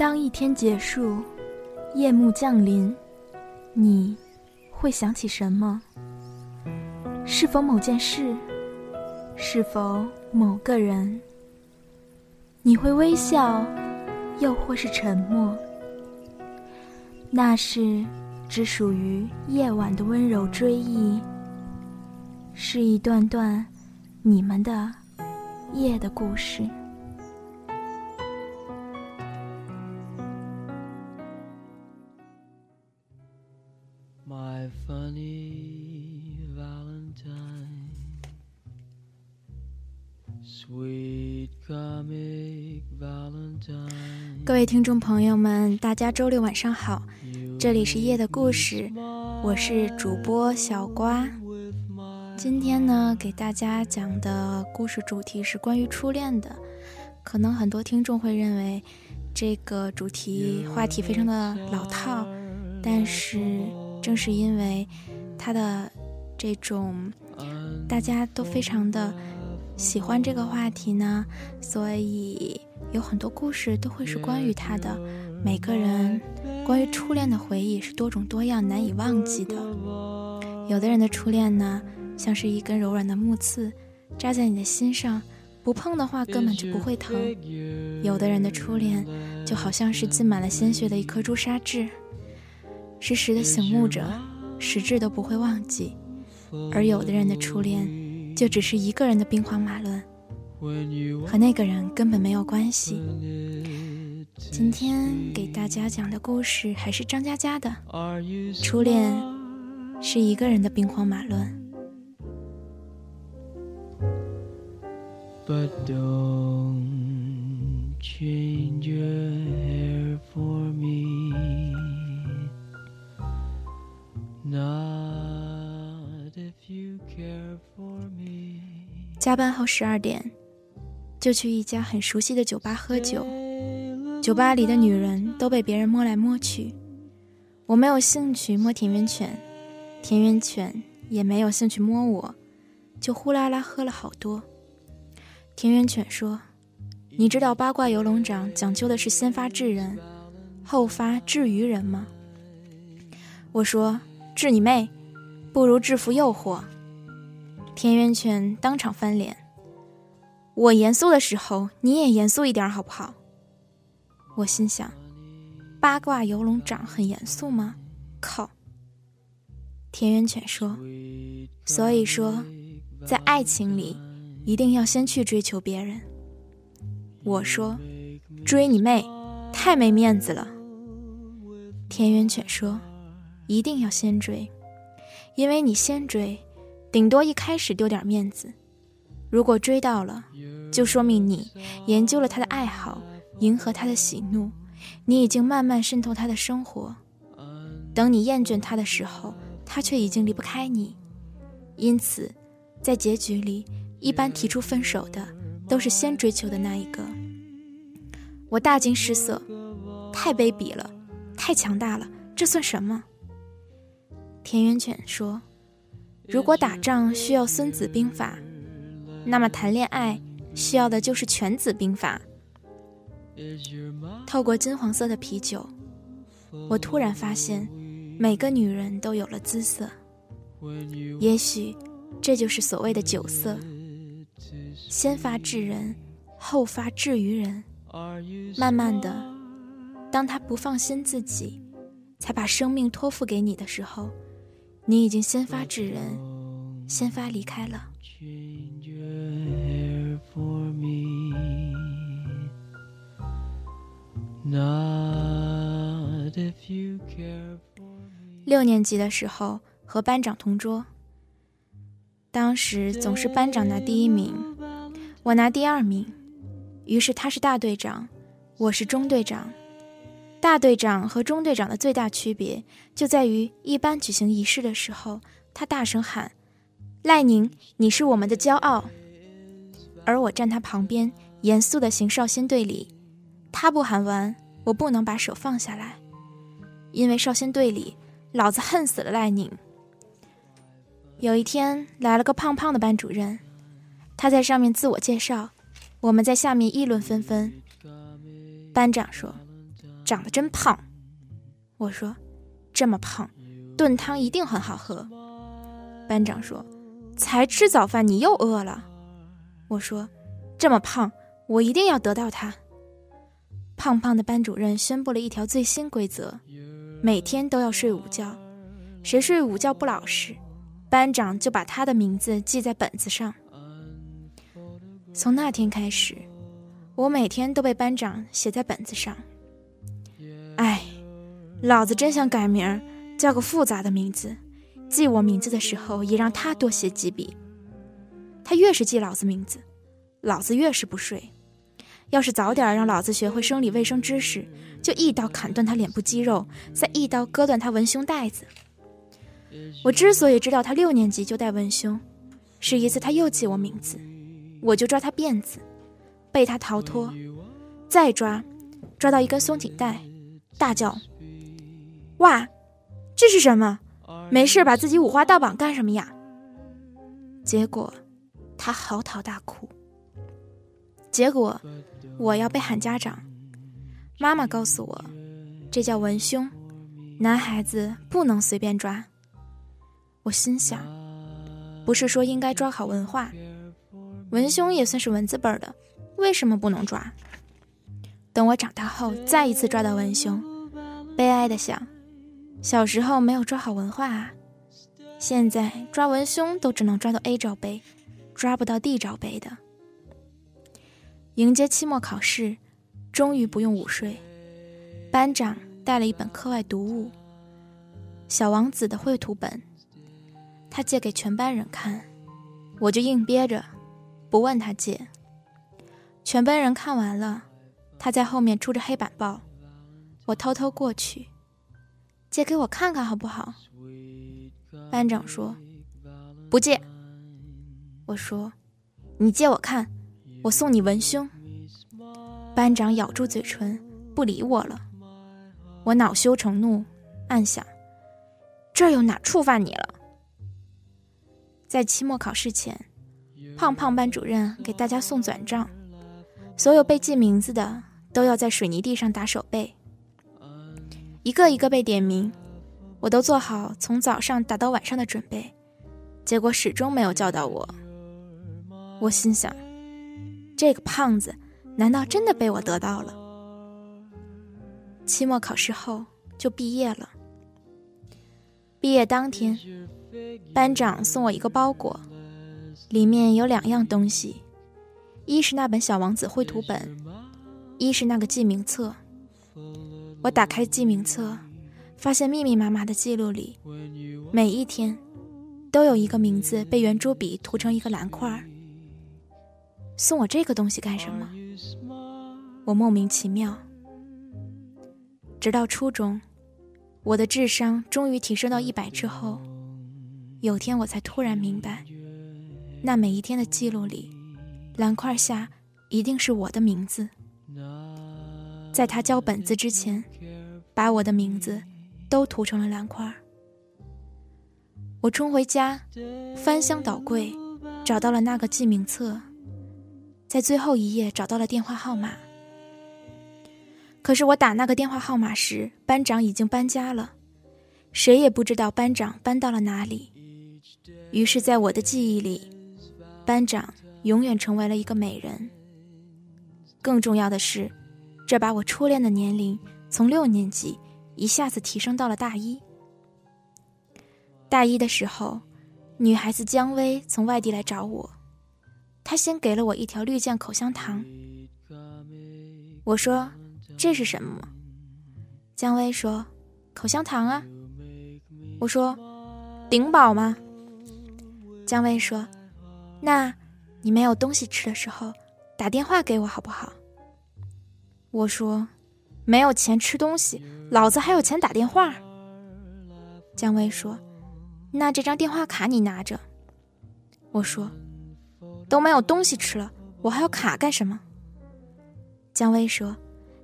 当一天结束，夜幕降临，你会想起什么？是否某件事？是否某个人？你会微笑，又或是沉默？那是只属于夜晚的温柔追忆，是一段段你们的夜的故事。位听众朋友们，大家周六晚上好，这里是夜的故事，我是主播小瓜。今天呢，给大家讲的故事主题是关于初恋的。可能很多听众会认为这个主题话题非常的老套，但是正是因为它的这种大家都非常的。喜欢这个话题呢，所以有很多故事都会是关于他的。每个人关于初恋的回忆是多种多样、难以忘记的。有的人的初恋呢，像是一根柔软的木刺，扎在你的心上，不碰的话根本就不会疼；有的人的初恋就好像是浸满了鲜血的一颗朱砂痣，时时的醒目着，实质都不会忘记；而有的人的初恋。就只是一个人的兵荒马乱，和那个人根本没有关系。今天给大家讲的故事还是张嘉佳的初恋，是一个人的兵荒马乱。加班后十二点，就去一家很熟悉的酒吧喝酒。酒吧里的女人都被别人摸来摸去，我没有兴趣摸田园犬，田园犬也没有兴趣摸我，就呼啦啦喝了好多。田园犬说：“你知道八卦游龙掌讲究的是先发制人，后发制于人吗？”我说：“治你妹，不如制服诱惑。”田园犬当场翻脸。我严肃的时候，你也严肃一点好不好？我心想，八卦游龙掌很严肃吗？靠！田园犬说：“所以说，在爱情里，一定要先去追求别人。”我说：“追你妹，太没面子了。”田园犬说：“一定要先追，因为你先追。”顶多一开始丢点面子，如果追到了，就说明你研究了他的爱好，迎合他的喜怒，你已经慢慢渗透他的生活。等你厌倦他的时候，他却已经离不开你。因此，在结局里，一般提出分手的都是先追求的那一个。我大惊失色，太卑鄙了，太强大了，这算什么？田园犬说。如果打仗需要孙子兵法，那么谈恋爱需要的就是犬子兵法。透过金黄色的啤酒，我突然发现，每个女人都有了姿色。也许，这就是所谓的酒色。先发制人，后发制于人。慢慢的，当他不放心自己，才把生命托付给你的时候。你已经先发制人，先发离开了。六年级的时候和班长同桌，当时总是班长拿第一名，我拿第二名，于是他是大队长，我是中队长。大队长和中队长的最大区别就在于，一般举行仪式的时候，他大声喊：“赖宁，你是我们的骄傲。”而我站他旁边，严肃地行少先队礼。他不喊完，我不能把手放下来，因为少先队里，老子恨死了赖宁。有一天来了个胖胖的班主任，他在上面自我介绍，我们在下面议论纷纷。班长说。长得真胖。”我说：“这么胖，炖汤一定很好喝。”班长说：“才吃早饭，你又饿了。”我说：“这么胖，我一定要得到它。”胖胖的班主任宣布了一条最新规则：每天都要睡午觉，谁睡午觉不老实，班长就把他的名字记在本子上。从那天开始，我每天都被班长写在本子上。哎，老子真想改名，叫个复杂的名字，记我名字的时候也让他多写几笔。他越是记老子名字，老子越是不睡。要是早点让老子学会生理卫生知识，就一刀砍断他脸部肌肉，再一刀割断他文胸带子。我之所以知道他六年级就戴文胸，是一次他又记我名字。我就抓他辫子，被他逃脱，再抓，抓到一根松紧带，大叫：“哇，这是什么？没事把自己五花大绑干什么呀？”结果，他嚎啕大哭。结果，我要被喊家长。妈妈告诉我，这叫文胸，男孩子不能随便抓。我心想，不是说应该抓好文化？文胸也算是文字辈的，为什么不能抓？等我长大后再一次抓到文胸，悲哀的想，小时候没有抓好文化啊！现在抓文胸都只能抓到 A 罩杯，抓不到 D 罩杯的。迎接期末考试，终于不用午睡。班长带了一本课外读物《小王子》的绘图本，他借给全班人看，我就硬憋着。不问他借，全班人看完了，他在后面出着黑板报，我偷偷过去，借给我看看好不好？班长说不借。我说你借我看，我送你文胸。班长咬住嘴唇不理我了，我恼羞成怒，暗想这又哪触犯你了？在期末考试前。胖胖班主任给大家送转账，所有被记名字的都要在水泥地上打手背，一个一个被点名，我都做好从早上打到晚上的准备，结果始终没有叫到我。我心想，这个胖子难道真的被我得到了？期末考试后就毕业了，毕业当天，班长送我一个包裹。里面有两样东西，一是那本小王子绘图本，一是那个记名册。我打开记名册，发现密密麻麻的记录里，每一天都有一个名字被圆珠笔涂成一个蓝块儿。送我这个东西干什么？我莫名其妙。直到初中，我的智商终于提升到一百之后，有天我才突然明白。那每一天的记录里，蓝块下一定是我的名字。在他交本子之前，把我的名字都涂成了蓝块。我冲回家，翻箱倒柜，找到了那个记名册，在最后一页找到了电话号码。可是我打那个电话号码时，班长已经搬家了，谁也不知道班长搬到了哪里。于是，在我的记忆里。班长永远成为了一个美人。更重要的是，这把我初恋的年龄从六年级一下子提升到了大一。大一的时候，女孩子姜薇从外地来找我，她先给了我一条绿箭口香糖。我说：“这是什么？”姜薇说：“口香糖啊。”我说：“顶饱吗？”姜薇说。那，你没有东西吃的时候，打电话给我好不好？我说，没有钱吃东西，老子还有钱打电话。姜薇说，那这张电话卡你拿着。我说，都没有东西吃了，我还要卡干什么？姜薇说，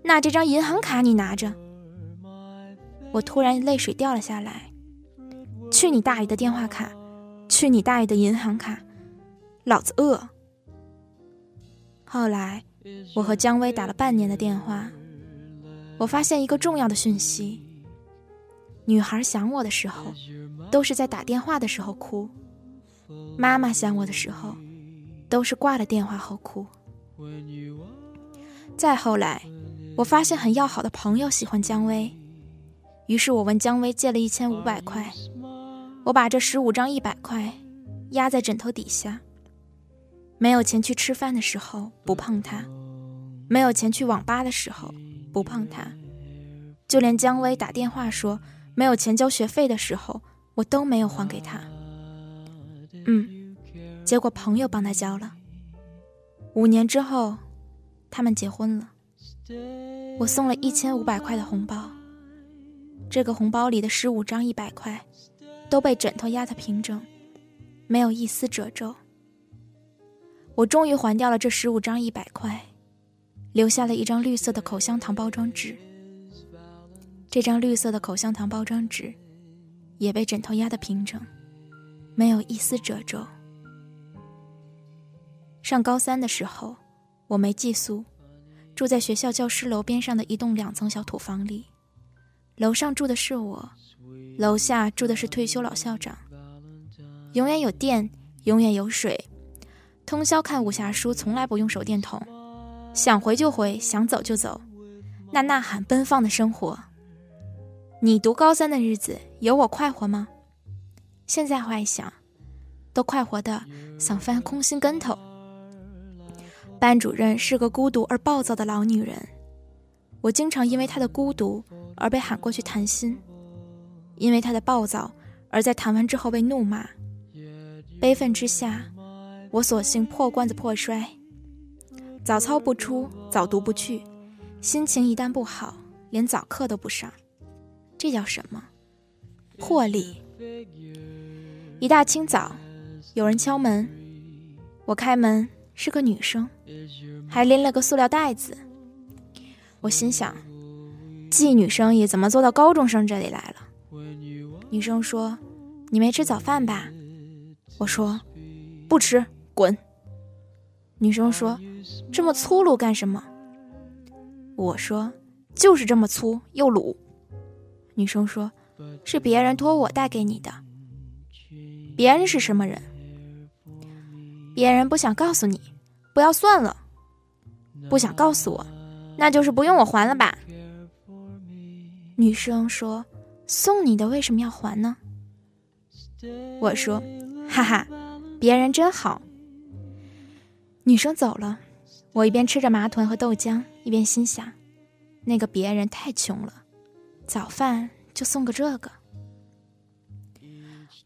那这张银行卡你拿着。我突然泪水掉了下来，去你大爷的电话卡，去你大爷的银行卡！老子饿。后来，我和姜薇打了半年的电话，我发现一个重要的讯息：女孩想我的时候，都是在打电话的时候哭；妈妈想我的时候，都是挂了电话后哭。再后来，我发现很要好的朋友喜欢姜薇，于是我问姜薇借了一千五百块，我把这十五张一百块压在枕头底下。没有钱去吃饭的时候不碰它，没有钱去网吧的时候不碰它，就连姜薇打电话说没有钱交学费的时候，我都没有还给他。嗯，结果朋友帮他交了。五年之后。他们结婚了，我送了一千五百块的红包。这个红包里的十五张一百块，都被枕头压得平整，没有一丝褶皱。我终于还掉了这十五张一百块，留下了一张绿色的口香糖包装纸。这张绿色的口香糖包装纸，也被枕头压得平整，没有一丝褶皱。上高三的时候。我没寄宿，住在学校教师楼边上的一栋两层小土房里。楼上住的是我，楼下住的是退休老校长。永远有电，永远有水，通宵看武侠书，从来不用手电筒。想回就回，想走就走，那呐喊奔放的生活。你读高三的日子有我快活吗？现在怀想，都快活的想翻空心跟头。班主任是个孤独而暴躁的老女人，我经常因为她的孤独而被喊过去谈心，因为她的暴躁而在谈完之后被怒骂。悲愤之下，我索性破罐子破摔，早操不出，早读不去，心情一旦不好，连早课都不上。这叫什么？魄力！一大清早，有人敲门，我开门。是个女生，还拎了个塑料袋子。我心想，妓女生意怎么做到高中生这里来了？女生说：“你没吃早饭吧？”我说：“不吃，滚。”女生说：“这么粗鲁干什么？”我说：“就是这么粗又鲁。”女生说：“是别人托我带给你的。”别人是什么人？别人不想告诉你，不要算了。不想告诉我，那就是不用我还了吧。女生说：“送你的为什么要还呢？”我说：“哈哈，别人真好。”女生走了，我一边吃着麻团和豆浆，一边心想：那个别人太穷了，早饭就送个这个。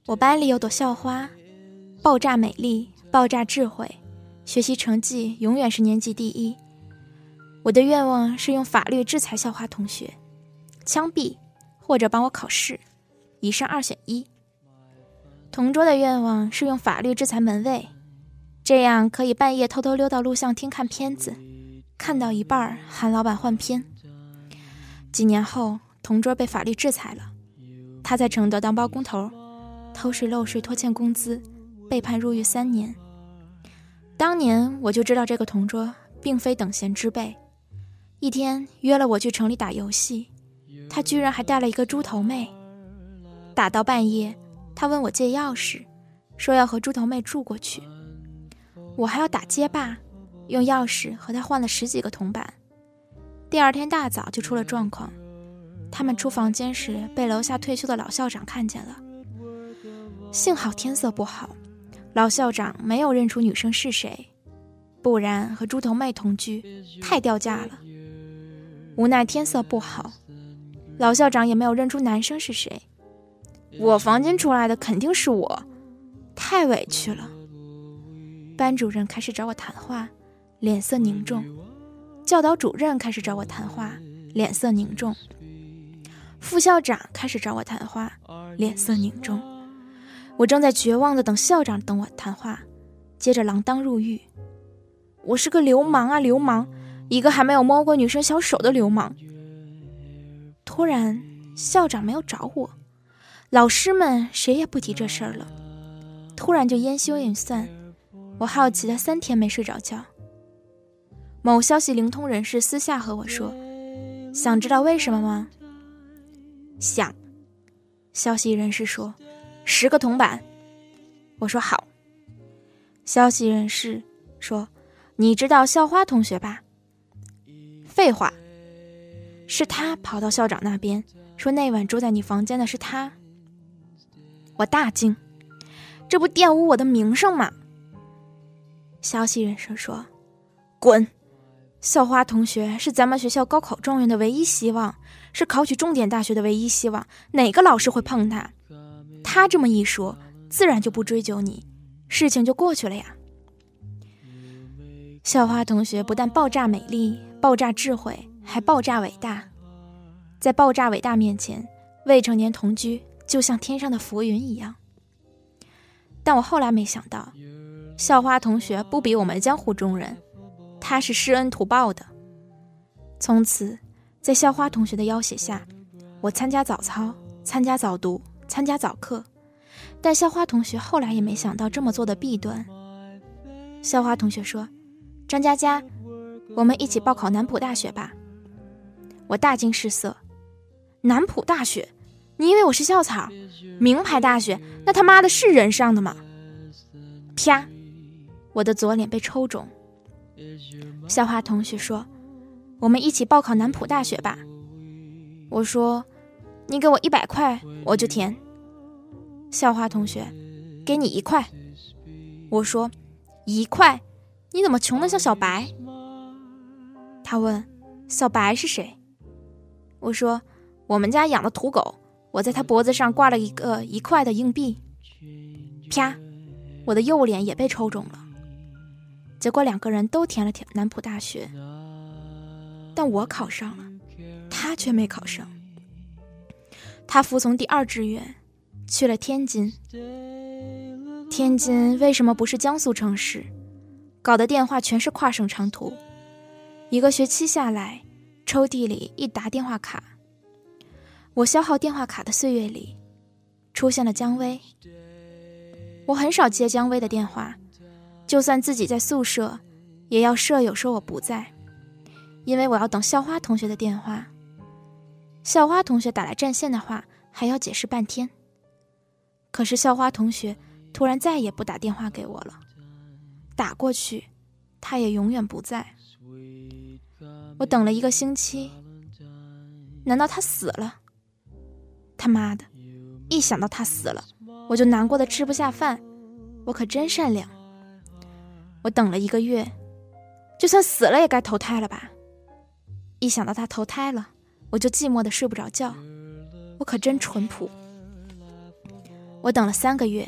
我班里有朵校花，爆炸美丽。爆炸智慧，学习成绩永远是年级第一。我的愿望是用法律制裁校花同学，枪毙或者帮我考试，以上二选一。同桌的愿望是用法律制裁门卫，这样可以半夜偷偷溜到录像厅看片子，看到一半喊老板换片。几年后，同桌被法律制裁了，他在承德当包工头，偷税漏税拖欠工资。被判入狱三年。当年我就知道这个同桌并非等闲之辈。一天约了我去城里打游戏，他居然还带了一个猪头妹。打到半夜，他问我借钥匙，说要和猪头妹住过去。我还要打街霸，用钥匙和他换了十几个铜板。第二天大早就出了状况，他们出房间时被楼下退休的老校长看见了。幸好天色不好。老校长没有认出女生是谁，不然和猪头妹同居太掉价了。无奈天色不好，老校长也没有认出男生是谁。我房间出来的肯定是我，太委屈了。班主任开始找我谈话，脸色凝重；教导主任开始找我谈话，脸色凝重；副校长开始找我谈话，脸色凝重。我正在绝望的等校长等我谈话，接着锒铛入狱。我是个流氓啊，流氓，一个还没有摸过女生小手的流氓。突然，校长没有找我，老师们谁也不提这事儿了。突然就烟消云散，我好奇的三天没睡着觉。某消息灵通人士私下和我说，想知道为什么吗？想。消息人士说：“十个铜板。”我说：“好。”消息人士说：“你知道校花同学吧？”废话。是他跑到校长那边说：“那晚住在你房间的是他。”我大惊：“这不玷污我的名声吗？”消息人士说：“滚！校花同学是咱们学校高考状元的唯一希望，是考取重点大学的唯一希望。哪个老师会碰他？他这么一说，自然就不追究你，事情就过去了呀。”校花同学不但爆炸美丽，爆炸智慧，还爆炸伟大。在爆炸伟大面前，未成年同居就像天上的浮云一样。但我后来没想到。校花同学不比我们江湖中人，他是施恩图报的。从此，在校花同学的要挟下，我参加早操，参加早读，参加早课。但校花同学后来也没想到这么做的弊端。校花同学说：“张佳佳，我们一起报考南浦大学吧。”我大惊失色：“南浦大学？你以为我是校草？名牌大学？那他妈的是人上的吗？”啪！我的左脸被抽肿。校花同学说：“我们一起报考南浦大学吧。”我说：“你给我一百块，我就填。”校花同学：“给你一块。”我说：“一块？你怎么穷的像小白？”他问：“小白是谁？”我说：“我们家养的土狗，我在他脖子上挂了一个一块的硬币。”啪！我的右脸也被抽肿了。结果两个人都填了填南浦大学，但我考上了，他却没考上。他服从第二志愿，去了天津。天津为什么不是江苏城市？搞的电话全是跨省长途。一个学期下来，抽屉里一沓电话卡。我消耗电话卡的岁月里，出现了姜薇。我很少接姜薇的电话。就算自己在宿舍，也要舍友说我不在，因为我要等校花同学的电话。校花同学打来占线的话，还要解释半天。可是校花同学突然再也不打电话给我了，打过去，他也永远不在。我等了一个星期，难道他死了？他妈的，一想到他死了，我就难过的吃不下饭。我可真善良。我等了一个月，就算死了也该投胎了吧？一想到他投胎了，我就寂寞的睡不着觉。我可真淳朴。我等了三个月，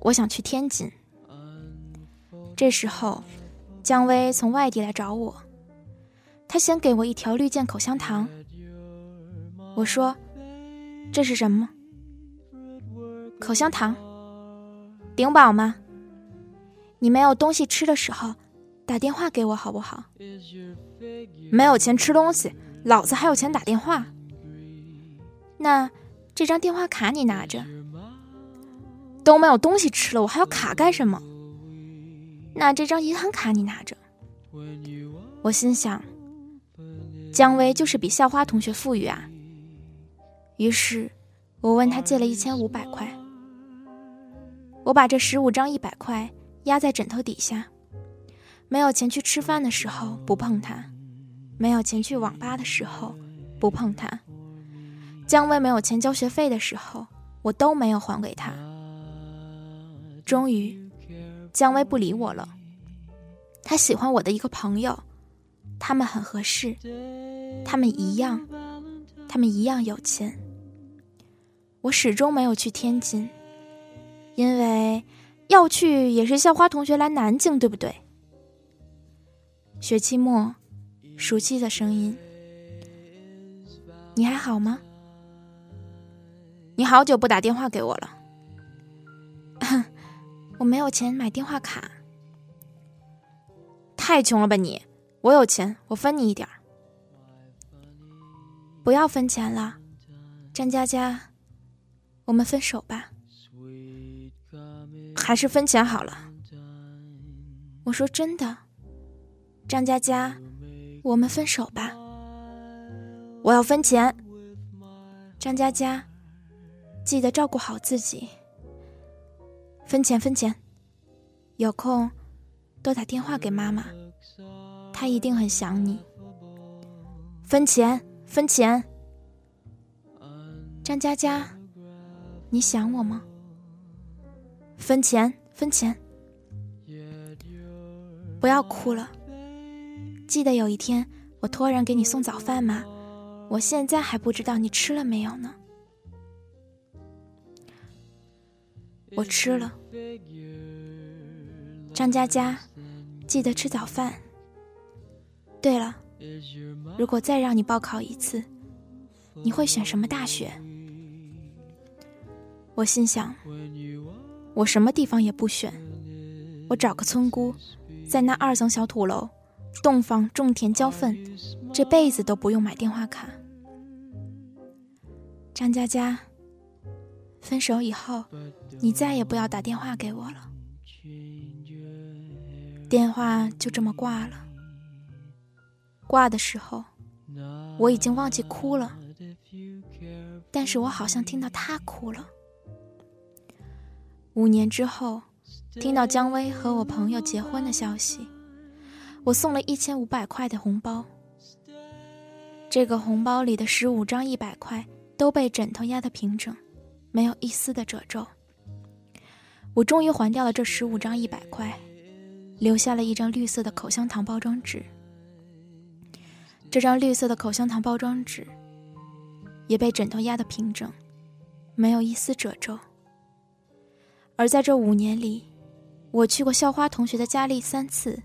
我想去天津。这时候，姜薇从外地来找我，她先给我一条绿箭口香糖。我说：“这是什么？口香糖？顶饱吗？”你没有东西吃的时候，打电话给我好不好？没有钱吃东西，老子还有钱打电话。那这张电话卡你拿着。都没有东西吃了，我还要卡干什么？那这张银行卡你拿着。我心想，姜薇就是比校花同学富裕啊。于是，我问他借了一千五百块。我把这十五张一百块。压在枕头底下，没有钱去吃饭的时候不碰它，没有钱去网吧的时候不碰它，姜薇没有钱交学费的时候，我都没有还给他。终于，姜薇不理我了。他喜欢我的一个朋友，他们很合适，他们一样，他们一样有钱。我始终没有去天津，因为。要去也是校花同学来南京，对不对？学期末，熟悉的声音，你还好吗？你好久不打电话给我了。我没有钱买电话卡，太穷了吧你？我有钱，我分你一点。不要分钱了，张佳佳，我们分手吧。还是分钱好了。我说真的，张佳佳，我们分手吧。我要分钱。张佳佳，记得照顾好自己。分钱，分钱。有空多打电话给妈妈，她一定很想你。分钱，分钱。张佳佳，你想我吗？分钱，分钱。不要哭了。记得有一天我托人给你送早饭吗？我现在还不知道你吃了没有呢。我吃了。张佳佳，记得吃早饭。对了，如果再让你报考一次，你会选什么大学？我心想，我什么地方也不选，我找个村姑，在那二层小土楼，洞房种田浇粪，这辈子都不用买电话卡。张佳佳，分手以后，你再也不要打电话给我了。电话就这么挂了。挂的时候，我已经忘记哭了，但是我好像听到他哭了。五年之后，听到姜薇和我朋友结婚的消息，我送了一千五百块的红包。这个红包里的十五张一百块。都被枕头压得平整，没有一丝的褶皱。我终于还掉了这十五张一百块，留下了一张绿色的口香糖包装纸。这张绿色的口香糖包装纸也被枕头压得平整，没有一丝褶皱。而在这五年里，我去过校花同学的家里三次，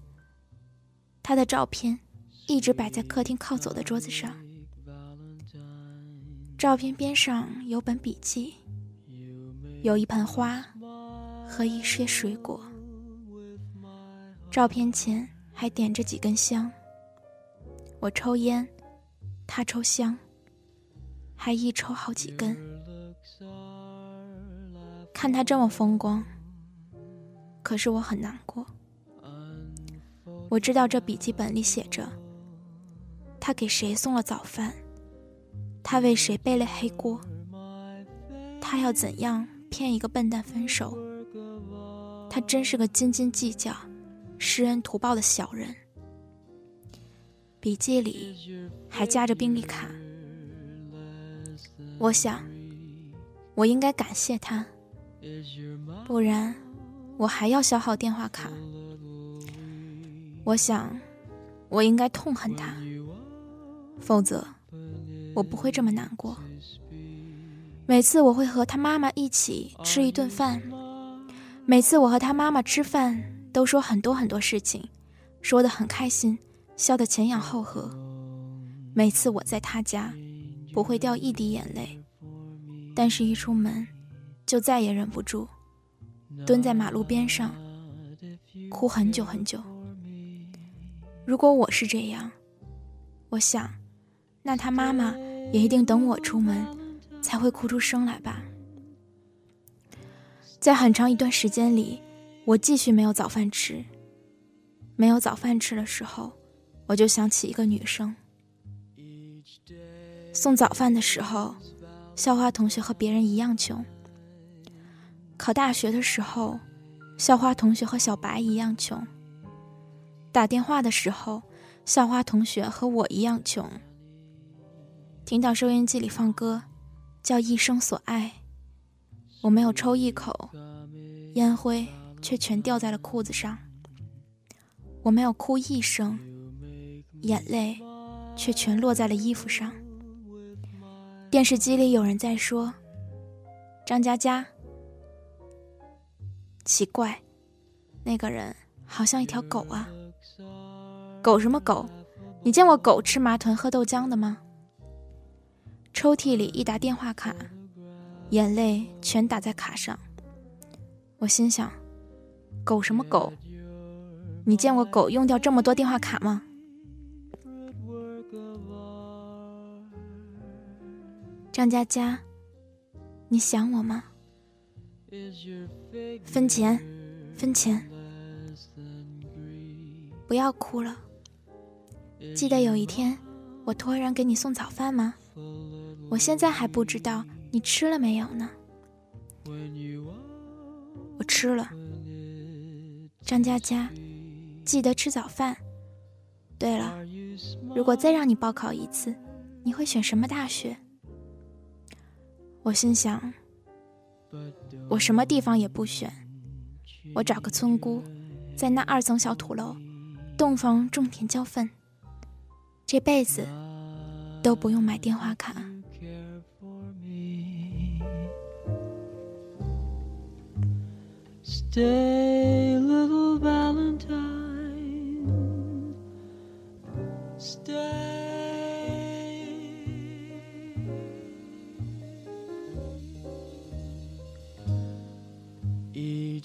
她的照片一直摆在客厅靠左的桌子上。照片边上有本笔记，有一盆花和一些水果。照片前还点着几根香。我抽烟，他抽香，还一抽好几根。看他这么风光，可是我很难过。我知道这笔记本里写着，他给谁送了早饭。他为谁背了黑锅？他要怎样骗一个笨蛋分手？他真是个斤斤计较、施恩图报的小人。笔记里还夹着病历卡。我想，我应该感谢他，不然我还要消耗电话卡。我想，我应该痛恨他，否则。我不会这么难过。每次我会和他妈妈一起吃一顿饭，每次我和他妈妈吃饭都说很多很多事情，说得很开心，笑得前仰后合。每次我在他家，不会掉一滴眼泪，但是一出门，就再也忍不住，蹲在马路边上，哭很久很久。如果我是这样，我想。那他妈妈也一定等我出门，才会哭出声来吧。在很长一段时间里，我继续没有早饭吃。没有早饭吃的时候，我就想起一个女生。送早饭的时候，校花同学和别人一样穷。考大学的时候，校花同学和小白一样穷。打电话的时候，校花同学和我一样穷。听到收音机里放歌，叫一生所爱。我没有抽一口，烟灰却全掉在了裤子上。我没有哭一声，眼泪却全落在了衣服上。电视机里有人在说：“张嘉佳。”奇怪，那个人好像一条狗啊！狗什么狗？你见过狗吃麻团喝豆浆的吗？抽屉里一沓电话卡，眼泪全打在卡上。我心想：狗什么狗？你见过狗用掉这么多电话卡吗？张佳佳，你想我吗？分钱，分钱，不要哭了。记得有一天，我托人给你送早饭吗？我现在还不知道你吃了没有呢。我吃了。张佳佳，记得吃早饭。对了，如果再让你报考一次，你会选什么大学？我心想，我什么地方也不选，我找个村姑，在那二层小土楼，洞房种田浇粪。这辈子都不用买电话卡。Stay, little Valentine. Stay.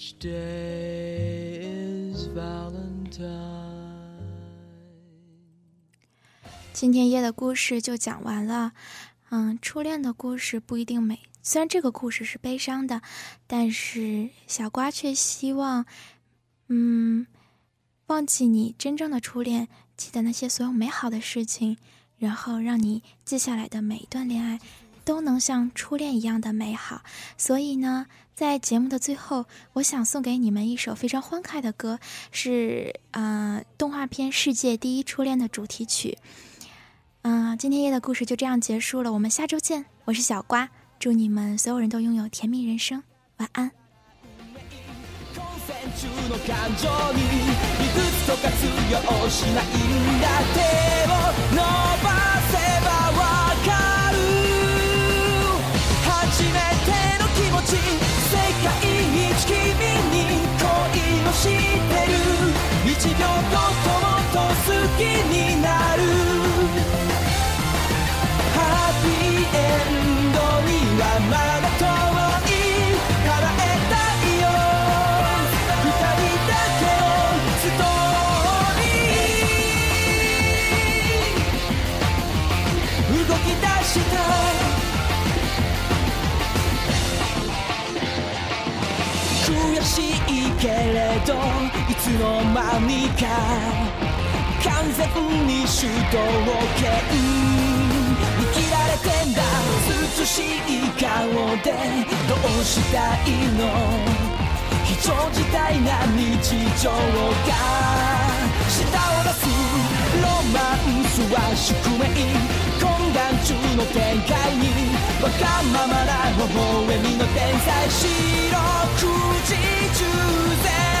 Day is Valentine. 今天夜的故事就讲完了，嗯，初恋的故事不一定美。虽然这个故事是悲伤的，但是小瓜却希望，嗯，忘记你真正的初恋，记得那些所有美好的事情，然后让你接下来的每一段恋爱都能像初恋一样的美好。所以呢，在节目的最后，我想送给你们一首非常欢快的歌，是呃动画片《世界第一初恋》的主题曲。嗯，今天夜的故事就这样结束了，我们下周见。我是小瓜，祝你们所有人都拥有甜蜜人生，晚安。どいつの？間にか完全に主導権生きられてんだ美しい顔でどうしたいの非常事態な日常が舌を出すロマンスは宿命混乱中の展開にわがままな微笑みの天才四六時中全